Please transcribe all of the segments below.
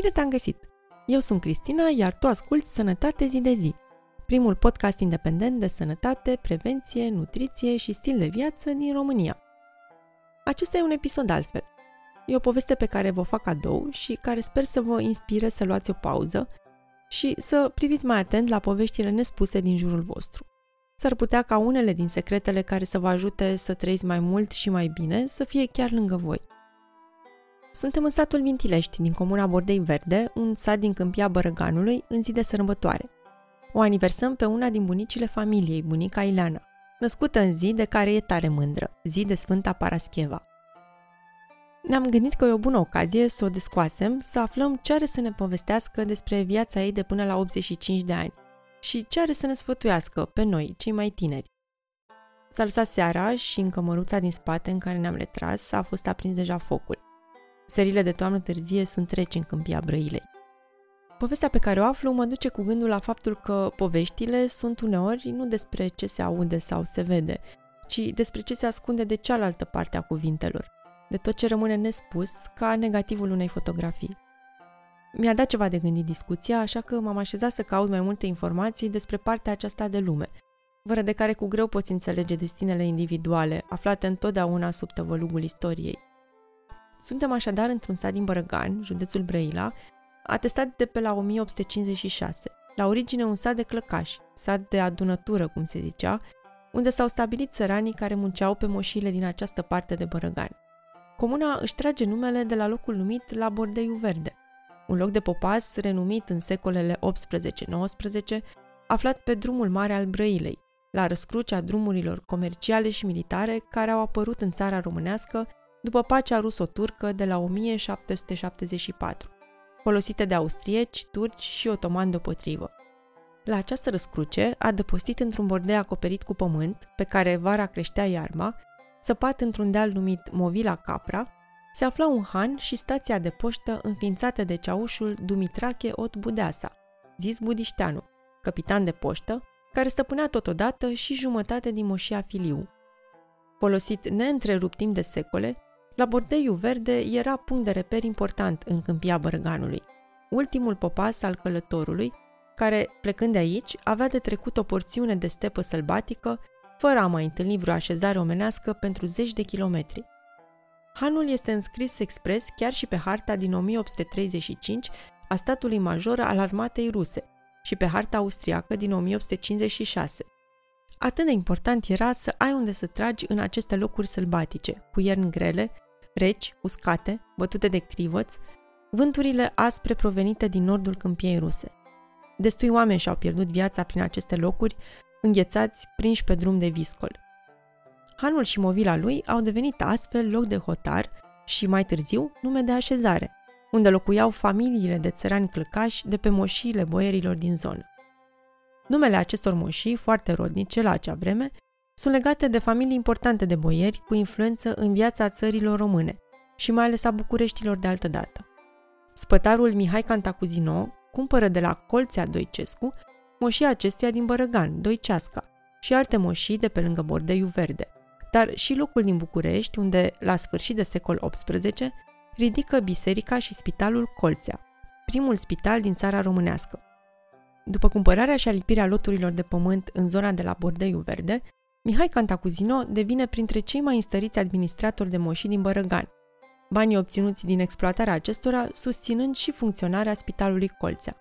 Bine te-am găsit! Eu sunt Cristina, iar tu asculti Sănătate zi de zi, primul podcast independent de sănătate, prevenție, nutriție și stil de viață din România. Acesta e un episod altfel. E o poveste pe care vă fac cadou și care sper să vă inspire să luați o pauză și să priviți mai atent la poveștile nespuse din jurul vostru. S-ar putea ca unele din secretele care să vă ajute să trăiți mai mult și mai bine să fie chiar lângă voi. Suntem în satul Vintilești, din comuna Bordei Verde, un sat din câmpia Bărăganului, în zi de sărbătoare. O aniversăm pe una din bunicile familiei, bunica Ileana, născută în zi de care e tare mândră, zi de Sfânta Parascheva. Ne-am gândit că e o bună ocazie să o descoasem, să aflăm ce are să ne povestească despre viața ei de până la 85 de ani și ce are să ne sfătuiască pe noi, cei mai tineri. S-a lăsat seara și în cămăruța din spate în care ne-am retras a fost aprins deja focul. Serile de toamnă târzie sunt reci în câmpia Brăilei. Povestea pe care o aflu mă duce cu gândul la faptul că poveștile sunt uneori nu despre ce se aude sau se vede, ci despre ce se ascunde de cealaltă parte a cuvintelor, de tot ce rămâne nespus ca negativul unei fotografii. Mi-a dat ceva de gândit discuția, așa că m-am așezat să caut mai multe informații despre partea aceasta de lume, fără de care cu greu poți înțelege destinele individuale, aflate întotdeauna sub tăvălugul istoriei. Suntem așadar într-un sat din Bărăgan, județul Brăila, atestat de pe la 1856. La origine un sat de clăcași, sat de adunătură, cum se zicea, unde s-au stabilit țăranii care munceau pe moșile din această parte de Bărăgan. Comuna își trage numele de la locul numit la Bordeiu Verde, un loc de popas renumit în secolele 18-19, aflat pe drumul mare al Brăilei, la răscrucea drumurilor comerciale și militare care au apărut în țara românească după pacea ruso-turcă de la 1774, folosite de austrieci, turci și otomani deopotrivă. La această răscruce, adăpostit într-un bordei acoperit cu pământ, pe care vara creștea iarma, săpat într-un deal numit Movila Capra, se afla un han și stația de poștă înființată de ceaușul Dumitrache Ot Budeasa, zis Budișteanu, capitan de poștă, care stăpânea totodată și jumătate din moșia Filiu. Folosit neîntrerupt timp de secole, la Bordeiul Verde era punct de reper important în câmpia Bărganului, ultimul popas al călătorului, care, plecând de aici, avea de trecut o porțiune de stepă sălbatică, fără a mai întâlni vreo așezare omenească pentru zeci de kilometri. Hanul este înscris expres chiar și pe harta din 1835 a statului major al armatei ruse și pe harta austriacă din 1856. Atât de important era să ai unde să tragi în aceste locuri sălbatice, cu ierni grele, reci, uscate, bătute de crivăți, vânturile aspre provenite din nordul câmpiei ruse. Destui oameni și-au pierdut viața prin aceste locuri, înghețați, prinși pe drum de viscol. Hanul și movila lui au devenit astfel loc de hotar și, mai târziu, nume de așezare, unde locuiau familiile de țărani clăcași de pe moșiile boierilor din zonă. Numele acestor moșii, foarte rodnice la acea vreme, sunt legate de familii importante de boieri cu influență în viața țărilor române și mai ales a Bucureștilor de altă dată. Spătarul Mihai Cantacuzino cumpără de la Colțea Doicescu moșia acestuia din Bărăgan, Doiceasca, și alte moșii de pe lângă Bordeiu Verde, dar și locul din București, unde, la sfârșit de secol XVIII, ridică biserica și spitalul Colțea, primul spital din țara românească. După cumpărarea și alipirea loturilor de pământ în zona de la Bordeiu Verde, Mihai Cantacuzino devine printre cei mai înstăriți administratori de moșii din Bărăgan, banii obținuți din exploatarea acestora susținând și funcționarea Spitalului Colțea.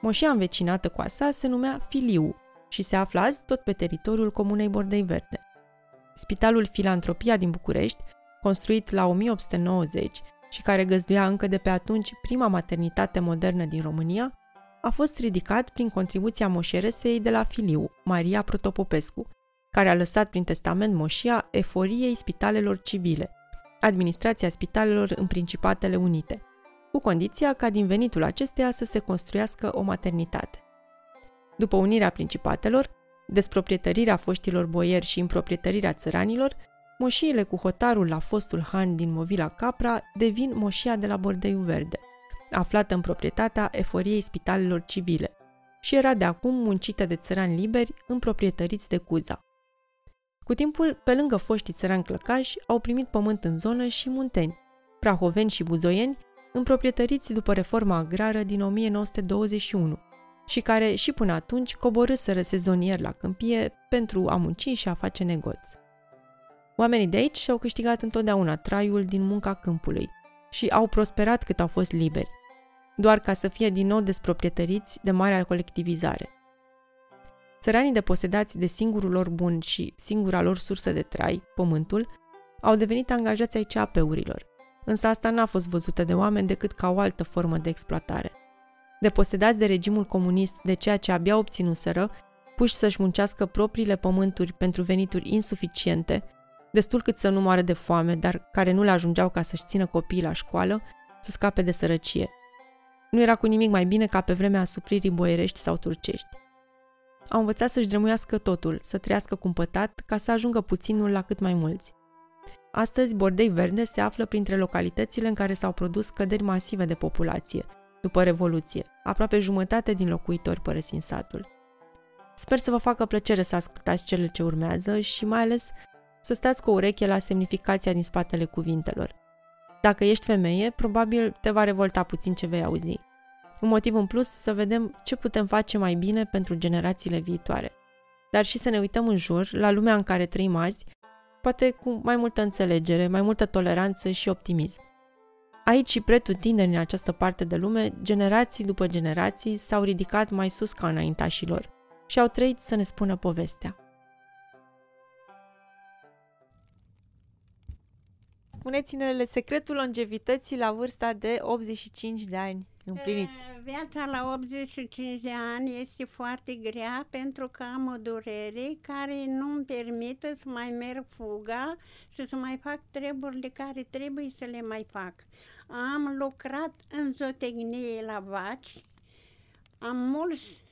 Moșia învecinată cu asa se numea Filiu și se află azi tot pe teritoriul comunei Bordei Verde. Spitalul Filantropia din București, construit la 1890 și care găzduia încă de pe atunci prima maternitate modernă din România, a fost ridicat prin contribuția moșeresei de la Filiu, Maria Protopopescu, care a lăsat prin testament moșia eforiei spitalelor civile, administrația spitalelor în Principatele Unite, cu condiția ca din venitul acesteia să se construiască o maternitate. După unirea principatelor, desproprietărirea foștilor boieri și împroprietărirea țăranilor, moșiile cu hotarul la fostul han din Movila Capra devin moșia de la Bordeiu Verde, aflată în proprietatea eforiei spitalelor civile, și era de acum muncită de țărani liberi împroprietăriți de Cuza. Cu timpul, pe lângă foștii țărani clăcași, au primit pământ în zonă și munteni, prahoveni și buzoieni, împroprietăriți după reforma agrară din 1921 și care și până atunci coborâsără sezonier la câmpie pentru a munci și a face negoț. Oamenii de aici și-au câștigat întotdeauna traiul din munca câmpului și au prosperat cât au fost liberi, doar ca să fie din nou desproprietăriți de marea colectivizare. Țăranii deposedați de singurul lor bun și singura lor sursă de trai, pământul, au devenit angajați ai ceapeurilor, însă asta n-a fost văzută de oameni decât ca o altă formă de exploatare. Deposedați de regimul comunist de ceea ce abia obținuseră, puși să-și muncească propriile pământuri pentru venituri insuficiente, destul cât să nu moară de foame, dar care nu le ajungeau ca să-și țină copiii la școală, să scape de sărăcie. Nu era cu nimic mai bine ca pe vremea asupririi boierești sau turcești. Au învățat să-și dremuiască totul, să trăiască cumpătat, ca să ajungă puținul la cât mai mulți. Astăzi, Bordei Verde se află printre localitățile în care s-au produs căderi masive de populație, după Revoluție, aproape jumătate din locuitori părăsind satul. Sper să vă facă plăcere să ascultați cele ce urmează și mai ales să stați cu o ureche la semnificația din spatele cuvintelor. Dacă ești femeie, probabil te va revolta puțin ce vei auzi. Un motiv în plus să vedem ce putem face mai bine pentru generațiile viitoare. Dar și să ne uităm în jur, la lumea în care trăim azi, poate cu mai multă înțelegere, mai multă toleranță și optimism. Aici și pretutindeni în această parte de lume, generații după generații s-au ridicat mai sus ca înaintașilor și au trăit să ne spună povestea. Spuneți-ne secretul longevității la vârsta de 85 de ani împliniți. Eh, viața la 85 de ani este foarte grea pentru că am o durere care nu îmi permite să mai merg fuga și să mai fac treburile care trebuie să le mai fac. Am lucrat în zootehnie la vaci, am mulți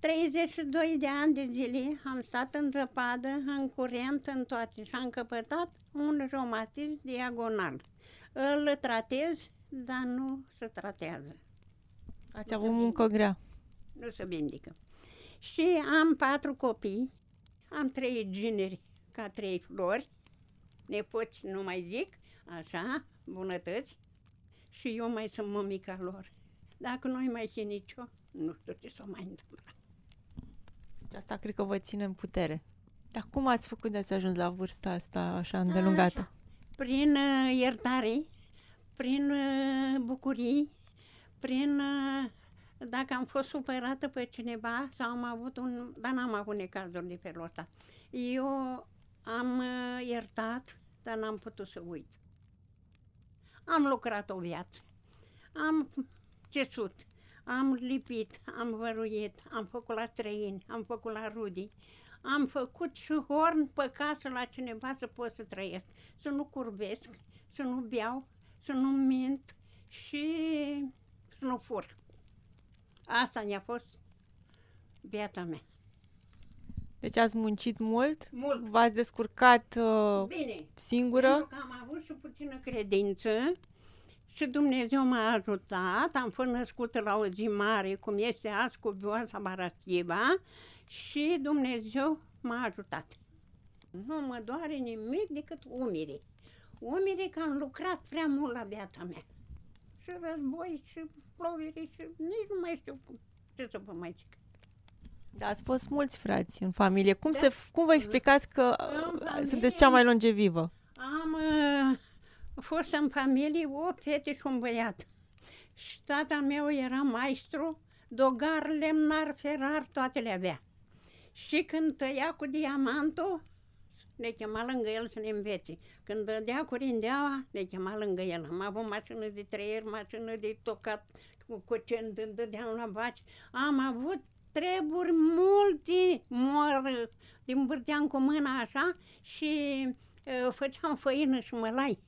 32 de ani de zile am stat în zăpadă, în curent, în toate și am căpătat un reumatism diagonal. Îl tratez, dar nu se tratează. Ați avut muncă grea. Nu se vindică. Și am patru copii, am trei generi ca trei flori, nepoți nu mai zic, așa, bunătăți, și eu mai sunt mămica lor. Dacă nu mai fi nicio, nu știu ce s-o mai întâmplă. Și asta cred că vă ține în putere. Dar cum ați făcut de ați ajuns la vârsta asta așa îndelungată? Așa. Prin uh, iertare, prin uh, bucurii, prin uh, dacă am fost supărată pe cineva sau am avut un... dar n-am avut necazuri de felul ăsta. Eu am uh, iertat, dar n-am putut să uit. Am lucrat o viață. Am țesut, am lipit, am văruit, am făcut la străini, am făcut la rudii, am făcut și horn pe casă la cineva să pot să trăiesc, să nu curbesc, să nu beau, să nu mint și să nu fur. Asta ne-a fost viața mea. Deci ați muncit mult? Mult. V-ați descurcat uh, Bine. singură? Pentru că am avut și puțină credință și Dumnezeu m-a ajutat. Am fost născută la o zi mare, cum este azi cu Vioasa Baraschiva și Dumnezeu m-a ajutat. Nu mă doare nimic decât umirii. Umirii că am lucrat prea mult la viața mea. Și război, și plovire, și nici nu mai știu cum, ce să vă mai zic. Da, ați fost mulți frați în familie. Cum, Da. se, cum vă explicați că În uh, familie- sunteți cea mai longevivă? Am uh, fost în familie o fete și un băiat. Și tata meu era maestru, dogar, lemnar, ferar, toate le avea. Și când tăia cu diamantul, ne chema lângă el să ne învețe. Când dădea cu rindeaua, ne chema lângă el. Am avut mașină de treier, mașină de tocat cu cocen, când dădeam la vaci. Am avut treburi multe, mor, din bârteam cu mâna așa și uh, făceam făină și mălai.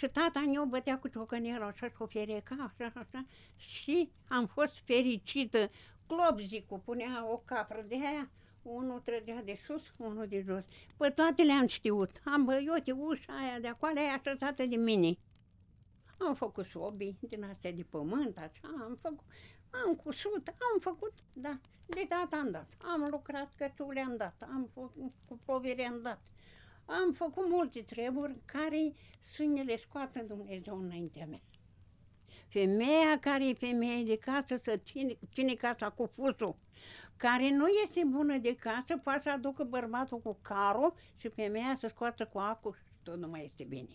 Și tata meu bătea cu ciocănelul așa și o fereca, așa, așa, și am fost fericită. Clopzicul punea o capră de aia, unul trăgea de sus, unul de jos. Pe toate le-am știut. Am băiut ușa aia de acolo, aia așezată de mine. Am făcut sobii din astea de pământ, așa, am făcut, am cusut, am făcut, da, de dat am dat. Am lucrat căciule am dat, am făcut cu povere am dat. Am făcut multe treburi care să ne le scoată Dumnezeu înaintea mea. Femeia care e femeie de casă să ține, ține casa cu fusul. Care nu este bună de casă, poate să aducă bărbatul cu carul și femeia să scoată cu acul și tot nu mai este bine.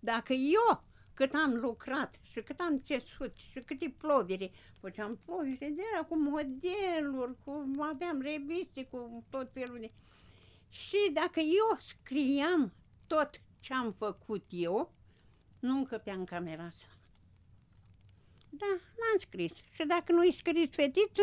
Dacă eu cât am lucrat și cât am țesut și câte plovere, făceam plovere de la cu modeluri, cu, aveam reviste cu tot felul de... Și dacă eu scriam tot ce am făcut eu, nu încăpeam camera asta. Da, n-am scris. Și dacă nu-i scris fetiță,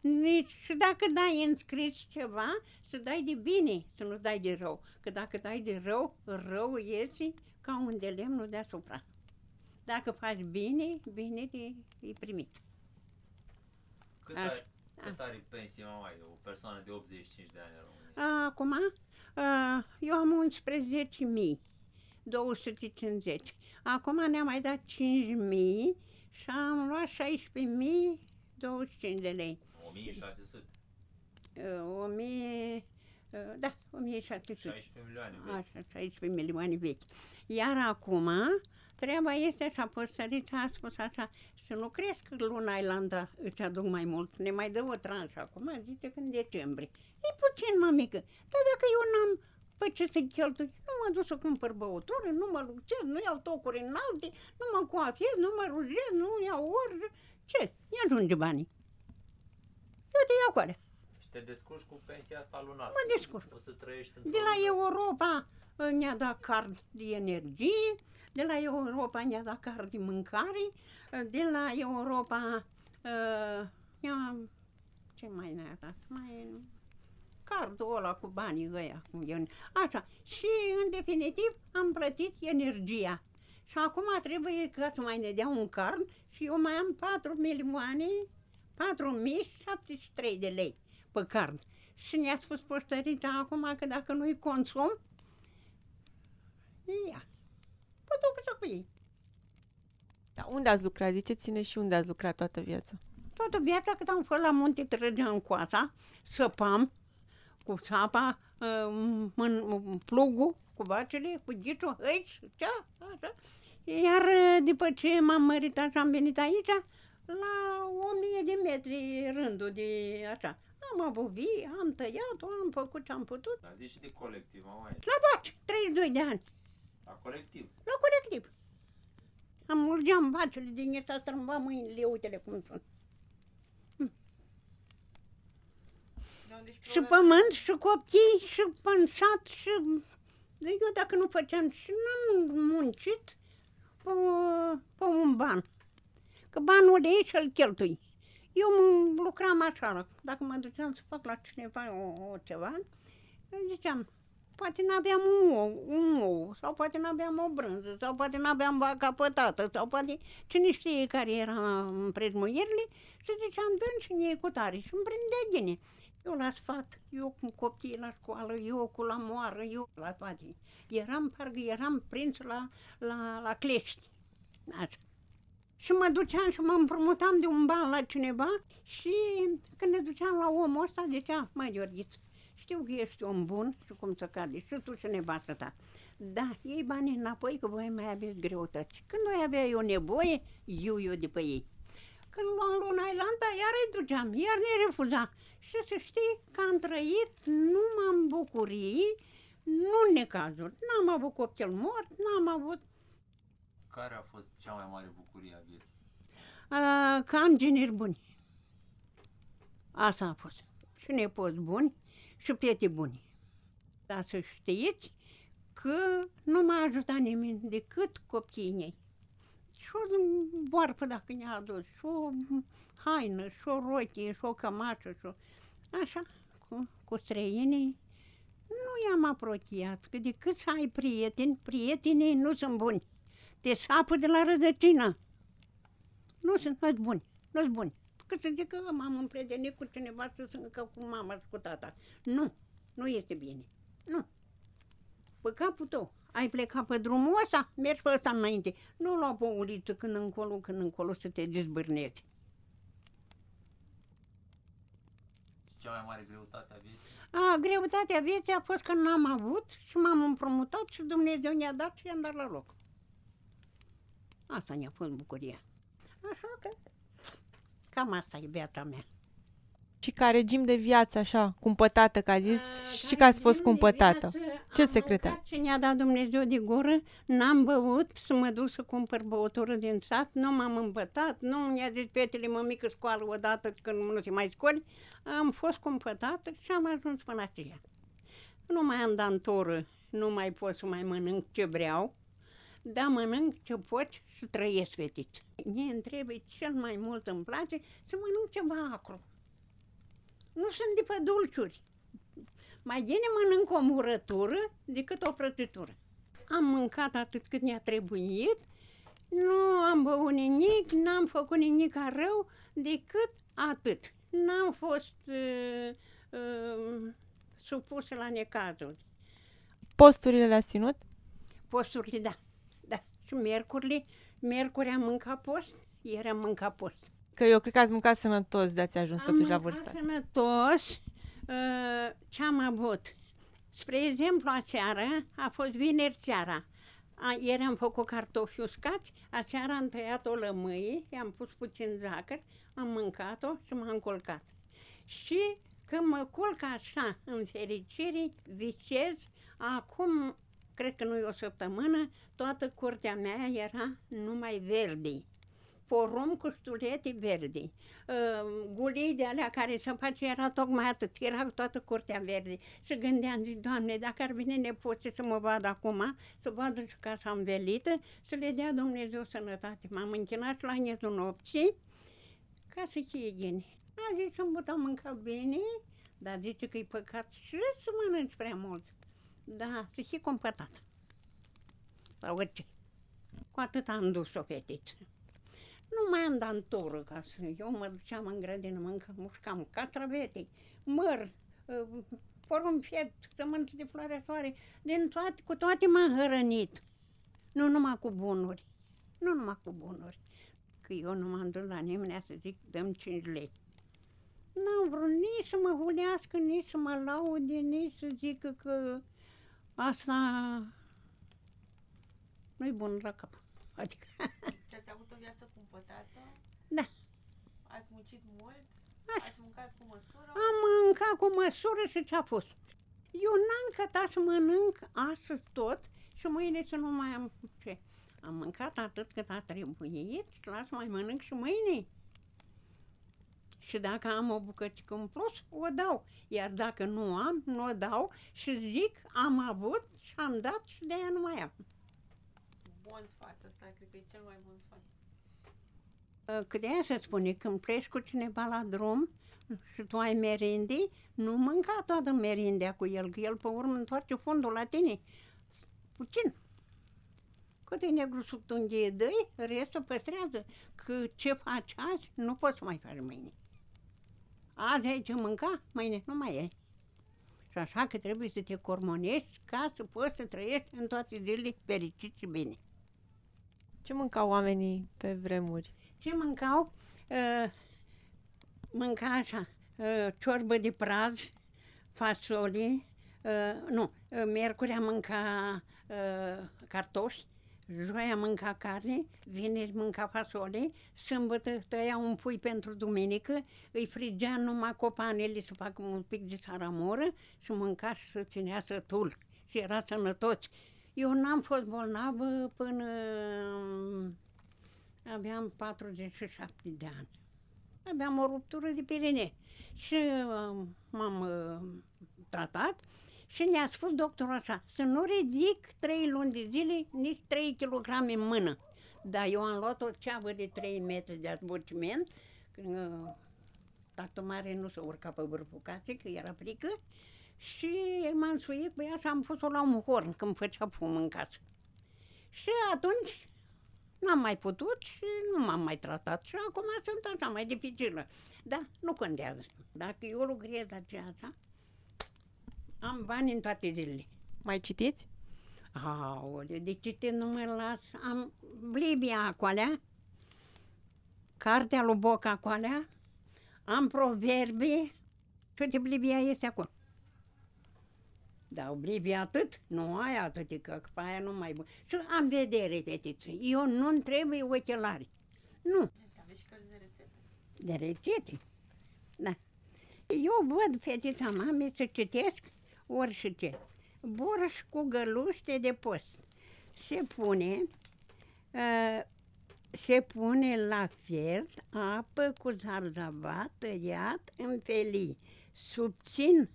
nici, și dacă dai în scris ceva, să dai de bine, să nu dai de rău. Că dacă dai de rău, rău iese ca un de lemnul deasupra. Dacă faci bine, bine e primit. Cât Așa. are, cât Ah. are pensie mai o persoană de 85 de ani în România? Acum, a, eu am 11.250. Acum ne-am mai dat 5.000 și am luat 16.025 de lei. 1600, Uh, 1000, uh, da, 1600. 16 milioane vechi. Așa, 16 milioane vechi. Iar acum, treaba este așa, păsărița a spus așa, să nu crezi că luna Irlanda îți aduc mai mult, ne mai dă o tranșă acum, zice că în decembrie. E puțin, mamică, dar dacă eu n-am pe ce să cheltui, nu mă duc să cumpăr băutură, nu mă lucrez, nu iau tocuri înalte, nu mă coafiez, nu mă rujez, nu iau oră, ce? Ia ajunge banii. Eu te iau cu alea. Și te descurci cu pensia asta lunară. Mă descurc. O să trăiești De într-o la lună. Europa uh, ne-a dat card de energie, de la Europa ne-a dat card de mâncare, uh, de la Europa uh, ne-a... ce mai ne-a dat? Mai cardul ăla cu banii ăia. cum e. Așa. Și în definitiv am plătit energia. Și acum trebuie ca să mai ne dea un card și eu mai am 4 milioane 4073 de lei pe card. Și ne-a spus poștărița acum că dacă nu-i consum, ia. Păi duc să cu ei. Dar unde ați lucrat? Ziceți-ne și unde ați lucrat toată viața. Toată viața cât am fost la munte trăgeam coasa, săpam cu sapa, uh, mân, plugul, cu vacile, cu ghiciul, aici, cea, așa. Iar uh, după ce m-am măritat și am venit aici, la o mie de metri rândul de așa. Am avut vii, am tăiat-o, am făcut ce am putut. Dar zici și de colectiv, mă, mai. La baci, 32 de ani, La colectiv. la colectiv. Am mulgeam vacile din ăsta, strâmba mâinile, uite cum sunt. Și pământ, și copii, și pânsat, și... Eu dacă nu făceam și n-am muncit pe, pe un ban. Că banul de aici îl cheltui. Eu mă lucram așa, dacă mă duceam să fac la cineva o, o ceva, ziceam, poate n-aveam un ou, un ou, sau poate n-aveam o brânză, sau poate n-aveam vaca pătată, sau poate cine știe care era împrejmuirile, și ziceam, dă și mie cu tare, și îmi prindea gine. Eu la sfat, eu cu copiii la școală, eu cu la moară, eu la toate. Eram, parcă eram prins la, la, la clești. Așa. Și mă duceam și mă împrumutam de un ban la cineva și când ne duceam la omul ăsta, zicea, măi, Gheorghiță, știu că ești om bun și cum să cade, și tu și nevastă ta. Da, iei banii înapoi că voi mai aveți greutăți. Când noi avea eu nevoie, eu eu de pe ei. Când luam luna Irlanda, iar îi duceam, iar ne refuza. Și să știi că am trăit numai în bucurii, nu în necazuri. N-am avut copil mort, n-am avut Care a fost cea mai mare bucurie a vieții? uh, că am generi buni. Asta a fost. Și nepoți buni și prieteni buni. Dar să știți că nu m-a ajutat nimeni decât copiii mei. Și o boarfă dacă ne-a adus, și o haină, și o rochie, și o cămașă, și o... Așa, cu, cu străinii, nu i-am apropiat, că decât să ai prieteni, prietenii nu sunt buni. Te sapă de la rădăcină. Nu sunt nu buni, nu sunt buni. Că să zic că m-am împrietenit cu cineva să sunt ca cu mama și cu tata. Nu, nu este bine. Nu. Pe capul tău, ai plecat pe drumul ăsta, mergi pe ăsta înainte. Nu lua pe uliță când încolo, când încolo să te dezbârneți. Și cea mai mare greutate a vieții? A, greutatea vieții a fost că n-am avut și m-am împrumutat și Dumnezeu ne-a dat și i-am dat la loc. Asta ne-a fost bucuria. Așa că cam asta e viața mea. Și ca regim de viață, așa, cumpătată, ca zis, Uh, și ca că ați fost regim de cumpătată. viață, Ce am secret ai? mâncat Ce ne-a dat Dumnezeu de gură, n-am băut să mă duc să cumpăr băutură din sat, nu m-am îmbătat, nu mi-a zis fetele mămică scoală odată când nu se mai scoli, am fost cumpătată și am ajuns până aceea. Nu mai am dantură, nu mai pot să mai mănânc ce vreau, dar mănânc ce poți și trăiesc, fetiță. Mie îmi trebuie cel mai mult îmi place să mănânc ceva acru. Nu sunt de pe dulciuri. Mai bine mănânc o murătură decât o prăjitură. Am mâncat atât cât ne-a trebuit, nu am băut nimic, n-am făcut nimic rău, decât atât. N-am fost uh, uh, supusă la necazuri. Posturile le-ați ținut? Posturile, da. Da. Și miercurile, miercuri am mâncat post, ieri am mâncat post. Că eu cred că ați mâncat sănătos de ați ajuns totuși la Am vârsta. mâncat sănătos. Uh, ce am avut? Spre exemplu, aseară a fost vineri seara. A, ieri am făcut cartofi uscați, aseară am tăiat o lămâie, i-am pus puțin zahăr, am mâncat-o și m-am culcat. Și când mă culc așa, în fericire, visez, acum, cred că nu e o săptămână, toată curtea mea era numai verde porumb cu stulete verdi, uh, gulii de alea care se face era tocmai atât, era toată curtea verde. Și gândeam, zic, Doamne, dacă ar veni nepoții să mă vadă acum, să vadă și casa învelită, să le dea Dumnezeu sănătate. M-am închinat la miezul nopții ca să fie bine. A zis să-mi putem mânca bine, dar zice că e păcat și să mănânci prea mult. Da, să fii compătată. Sau orice. Cu atât am dus-o fetiță. Nu mai am dantură ca să... Eu mă duceam în grădină, mâncă, mușcam catravete, măr, uh, porumb fiert, sămânță de floare soare, din toate, cu toate m-am hrănit. Nu numai cu bunuri. Nu numai cu bunuri. Că eu nu m-am dus la nimeni să zic, dăm 5 lei. N-am vrut nici să mă hulească, nici să mă laude, nici să zică că asta nu-i bun la cap. Adică, Și ați avut o viață cumpătată? da. Ați muncit mult? Așa. Ați mâncat cu măsură? Am mâncat cu măsură și ce-a fost. Eu n-am cătat să mănânc astăzi tot și mâine să nu mai am ce. Am mâncat atât cât a trebuit și las mai mănânc și mâine. Și dacă am o bucățică în plus, o dau. Iar dacă nu am, nu o dau și zic, am avut și am dat și de aia nu mai am. Bun sfat, ăsta cred că e cel mai bun sfat. Că de aia se spune, când pleci cu cineva la drum și tu ai merinde, nu mânca toată merindea cu el, că el pe urmă întoarce fundul la tine. Puțin. Cât e negru sub tunghie dăi, restul păstrează. Că ce faci azi, nu poți mai face mâine. Azi ai ce mânca, mâine nu mai ai. Și așa că trebuie să te cormonești ca să poți să trăiești în toate zilele fericit și bine. Ce mâncau oamenii pe vremuri? Ce mâncau? Uh, mânca așa, uh, ciorbă de praz, fasole, uh, nu, uh, miercurea mânca uh, cartofi, joia mânca carne, vineri mânca fasole, sâmbătă tăia un pui pentru duminică, îi frigea numai copanele să facă un pic de saramură și mânca și să ținea sătul și era sănătos. Eu n-am fost bolnavă până aveam 47 de ani. Aveam o ruptură de pirine și uh, m-am uh, tratat și ne-a spus doctorul așa, să nu ridic 3 luni de zile nici 3 kg în mână. Dar eu am luat o ceavă de 3 metri de adbuciment, că uh, tată mare nu se urca pe vârful casei, că era frică, și m-am suit cu ea și am pus-o la un horn când făcea fum în casă. Și atunci n-am mai putut și nu m-am mai tratat și acum sunt așa mai dificilă. Da, nu contează. Dacă eu lucrez la ceața, am bani în toate zilele. Mai citiți? Aoleu, de citit nu mă las. Am Biblia acolea, cartea lui Boca acolea, am proverbe, toate Biblia este acolo. Dar oblivi atât? Nu ai atât, că pe aia nu mai bun. Și am vedere, fetiță. Eu nu-mi trebuie ochelari. Nu, Aveți și cărți de rețete. de rețete. Da. Eu văd fetița mamei să citesc ori și ce. Borș cu găluște de post. Se pune, uh, se pune la fiert apă cu zarzavat tăiat în felii, subțin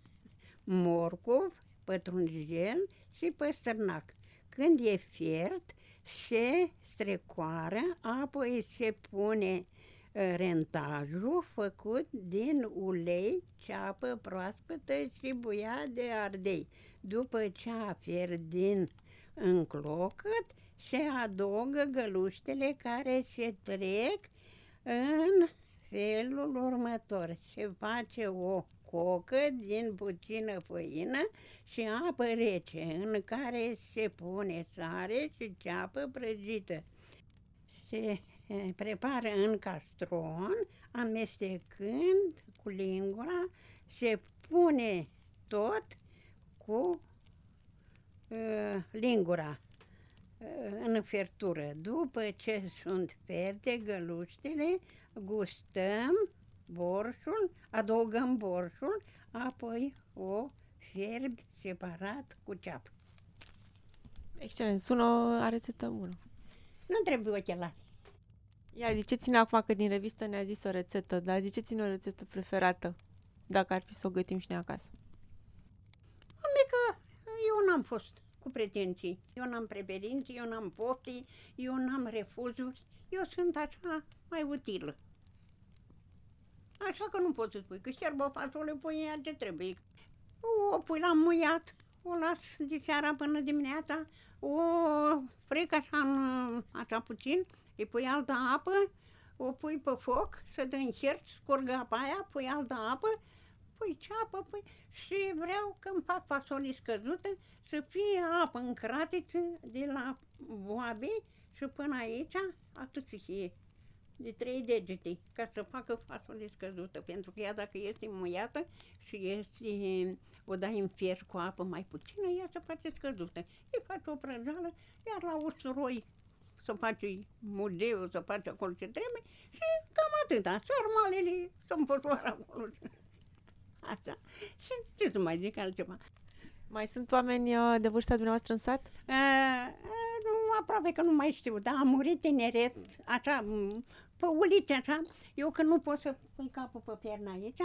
morcov, pătrunjel și păstărnac. Când e fiert, se strecoară, apoi se pune uh, rentajul făcut din ulei, ceapă proaspătă și buia de ardei. După ce a fiert din înclocăt, se adaugă găluștele care se trec în felul următor. Se face o cocă din puțină făină și apă rece, în care se pune sare și ceapă prăjită. Se eh, prepară în castron, amestecând cu lingura, se pune tot cu uh, lingura uh, în fertură. După ce sunt ferte găluștele, gustăm borșul, adăugăm borșul, apoi o fierbi separat cu ceapă. Excelent, sună o rețetă bună. Nu trebuie ochelari. Ia, ziceți-ne acum că din revistă ne-a zis o rețetă, dar ziceți-ne o rețetă preferată, dacă ar fi să o gătim și noi acasă. Mică, eu n-am fost cu pretenții. Eu n-am preferințe, eu n-am poftii, eu n-am refuzuri. Eu sunt așa mai utilă. Așa că nu pot să spui că șerbă fasole pui ea ce trebuie. O pui la muiat, o las de seara până dimineața, o frec așa, în, așa puțin, îi pui altă apă, o pui pe foc, să dă închert, scurgă apa aia, pui altă apă, pui ceapă, pui... și vreau când fac fasole scăzută să fie apă în cratiță de la boabe și până aici, atât să fie de trei degete ca să facă fasole scăzută, pentru că ea dacă este muiată și este, o dai în fier cu apă mai puțină, ea se face scăzută. Îi faci o prăjeală, iar la usturoi să face muzeu, să face acolo ce trebuie și cam atâta. Sarmalele să împătoară acolo. Așa. Și ce să mai zic altceva? Mai sunt oameni uh, de vârsta dumneavoastră în sat? A, a, nu, aproape că nu mai știu, dar am murit tineret, așa, m, pe ulițe, așa. Eu că nu pot să pui capul pe piernă aici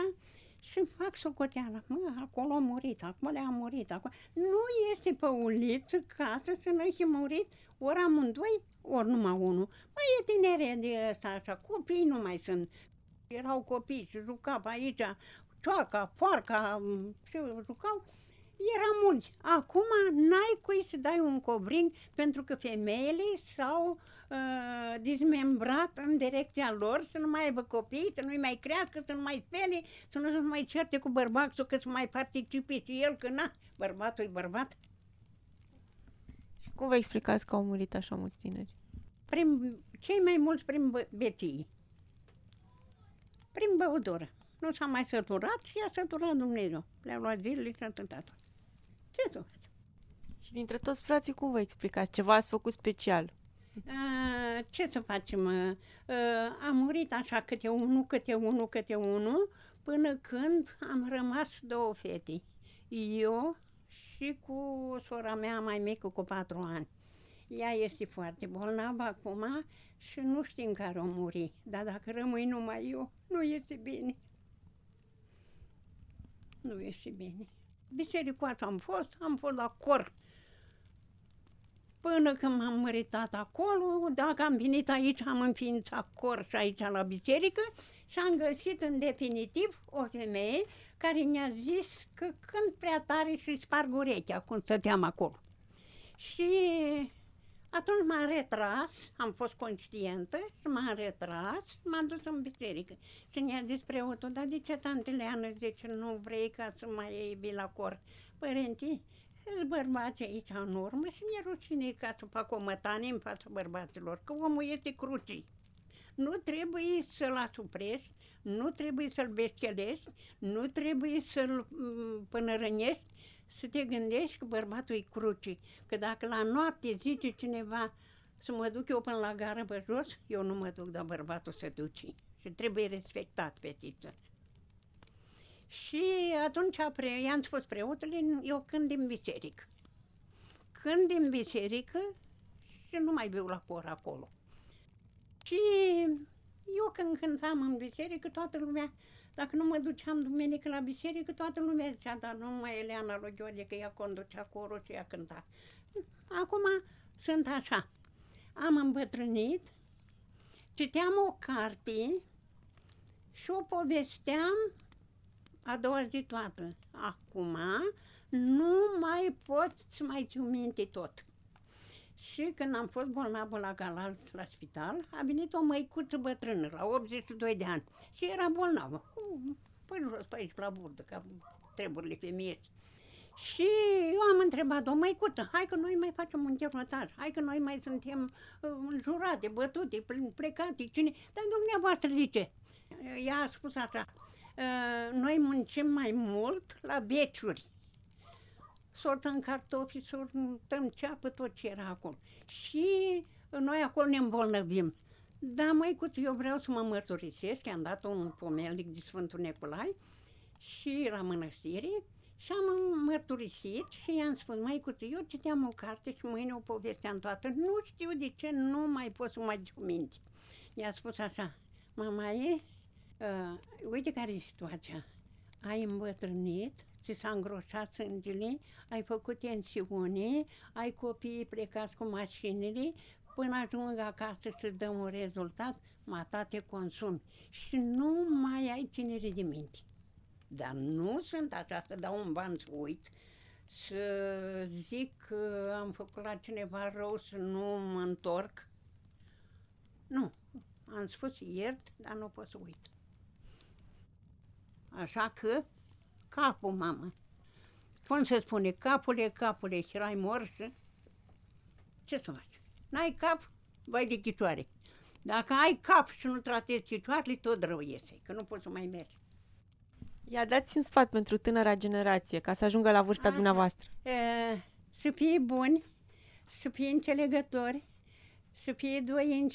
și fac socoteala. Mă, acolo a murit, acolo a murit. Acolo. Nu este pe uliță casă să nu fi murit ori amândoi, ori numai unul. Mai e tineret de ăsta, așa, copii nu mai sunt. Erau copii și jucau pe aici, cioaca, foarca, m, și jucau. Era mulți. Acum n-ai cui să dai un covrig pentru că femeile s-au uh, dizmembrat în direcția lor să nu mai aibă copii, să nu-i mai crească, să nu mai fele, să nu se mai certe cu bărbatul, că să mai participe și el, că na, bărbatul e bărbat. Și cum vă explicați că au murit așa mulți tineri? Prin, cei mai mulți prin bă- beții. Prin băutură. Nu s-a mai săturat și a săturat Dumnezeu. Le-a luat zilele și atâta tot. Ce să faci? Și dintre toți frații, cum vă explicați? Ceva ați făcut special? A, ce să facem? A, am murit așa câte unul, câte unul, câte unul, până când am rămas două fete. Eu și cu sora mea mai mică cu patru ani. Ea este foarte bolnavă acum și nu știm care o muri. Dar dacă rămâi numai eu, nu este bine. Nu este bine. Bisericoasă am fost, am fost la cor Până când m-am măritat acolo, dacă am venit aici, am înființat cor și aici la biserică și am găsit în definitiv o femeie care mi-a zis că când prea tare și sparg urechea, cum stăteam acolo. Și atunci m-am retras, am fost conștientă și m-am retras și m-am dus în biserică. Și mi-a zis preotul, dar de ce tante Leană zice, nu vrei ca să mai vii la cor? Părinții, sunt bărbați aici în urmă și mi-e rușine ca să fac o mătanie în fața bărbaților, că omul este cruci. Nu trebuie să-l asuprești, nu trebuie să-l beșchelești, nu trebuie să-l mm, pânărănești, să te gândești că bărbatul e cruci, că dacă la noapte zice cineva să mă duc eu până la gară pe jos, eu nu mă duc, dar bărbatul se duce și trebuie respectat fetiță. Și atunci pre, i-am spus preotului, eu când din biserică. Când din biserică și nu mai beau la cor acolo. Și eu când cântam în biserică, toată lumea, dacă nu mă duceam duminică la biserică, toată lumea zicea, dar nu mai Eleana lui Gheorghe, că ea conducea corul și ea cânta. Acum sunt așa. Am îmbătrânit, citeam o carte și o povesteam a doua zi toată. Acum nu mai poți mai ți minte tot. Și când am fost bolnavă la Galal, la spital, a venit o măicuță bătrână, la 82 de ani, și era bolnavă. Păi jos pe aici, la burdă, ca treburile femiești. Și eu am întrebat-o, măicuță, hai că noi mai facem un ternotaj, hai că noi mai suntem uh, înjurate, bătute, plecate, cine... Dar dumneavoastră zice, ea a spus așa, uh, noi muncim mai mult la beciuri sortăm cartofi, sortăm ceapă, tot ce era acolo. Și noi acolo ne îmbolnăvim. Da, măicuț, eu vreau să mă mărturisesc, am dat un pomelnic de Sfântul Neculai și la mănăstire și am mărturisit și i-am spus, măicuț, eu citeam o carte și mâine o povesteam toată. Nu știu de ce nu mai pot să mai minte. I-a spus așa, mama e, uh, uite care e situația. Ai îmbătrânit, ți s-a îngroșat sângele, ai făcut tensiune, ai copiii plecați cu mașinile, până ajung acasă și dăm un rezultat, mata te consumi și nu mai ai ținere de minte. Dar nu sunt așa să dau un ban să uit, să zic că am făcut la cineva rău să nu mă întorc. Nu, am spus iert, dar nu pot să uit. Așa că capul, mamă. Cum se spune, capule, capule, și erai morșă, ce să faci? N-ai cap, vai de chitoare. Dacă ai cap și nu tratezi chitoarele, tot rău iese, că nu poți să mai mergi. Ia dați un sfat pentru tânăra generație, ca să ajungă la vârsta Așa. dumneavoastră. E, să fie buni, să fie înțelegători, să fie doi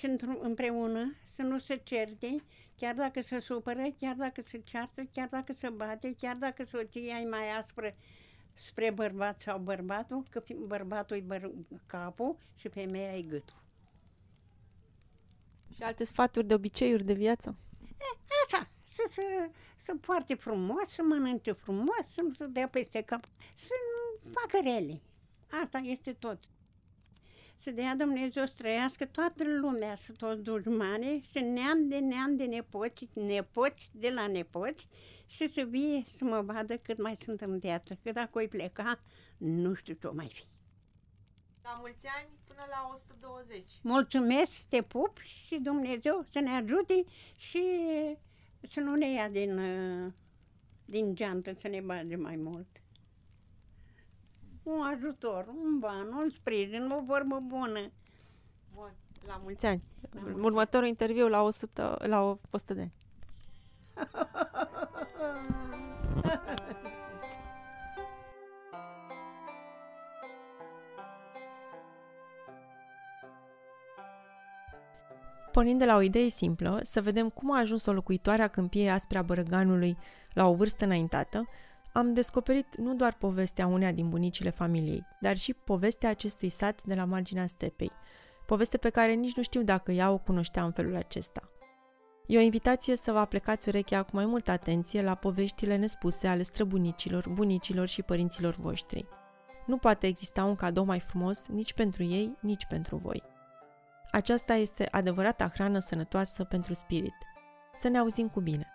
împreună, să nu se certe, chiar dacă se supără, chiar dacă se ceartă, chiar dacă se bate, chiar dacă soția e mai aspră spre bărbat sau bărbatul, că bărbatul e băr- capul și femeia e gâtul. Și alte sfaturi de obiceiuri de viață? E, așa, să, să, să poarte frumos, să mănânce frumos, să nu se dea peste cap, să nu facă rele. Asta este tot să dea Dumnezeu să trăiască toată lumea și toți dușmanii și neam de neam de nepoți, nepoți de la nepoți și să vie să mă vadă cât mai sunt în viață, că dacă o pleca, nu știu ce o mai fi. La mulți ani până la 120. Mulțumesc, te pup și Dumnezeu să ne ajute și să nu ne ia din, din geantă, să ne bage mai mult un ajutor, un ban, un sprijin, o vorbă bună. Bun. La mulți ani. La mulți. Următorul interviu la 100, la 100 de ani. Pornind de la o idee simplă, să vedem cum a ajuns o locuitoare a câmpiei aspre a Bărăganului la o vârstă înaintată, am descoperit nu doar povestea uneia din bunicile familiei, dar și povestea acestui sat de la marginea stepei, poveste pe care nici nu știu dacă ea o cunoștea în felul acesta. E o invitație să vă aplecați urechea cu mai multă atenție la poveștile nespuse ale străbunicilor, bunicilor și părinților voștri. Nu poate exista un cadou mai frumos nici pentru ei, nici pentru voi. Aceasta este adevărata hrană sănătoasă pentru spirit. Să ne auzim cu bine!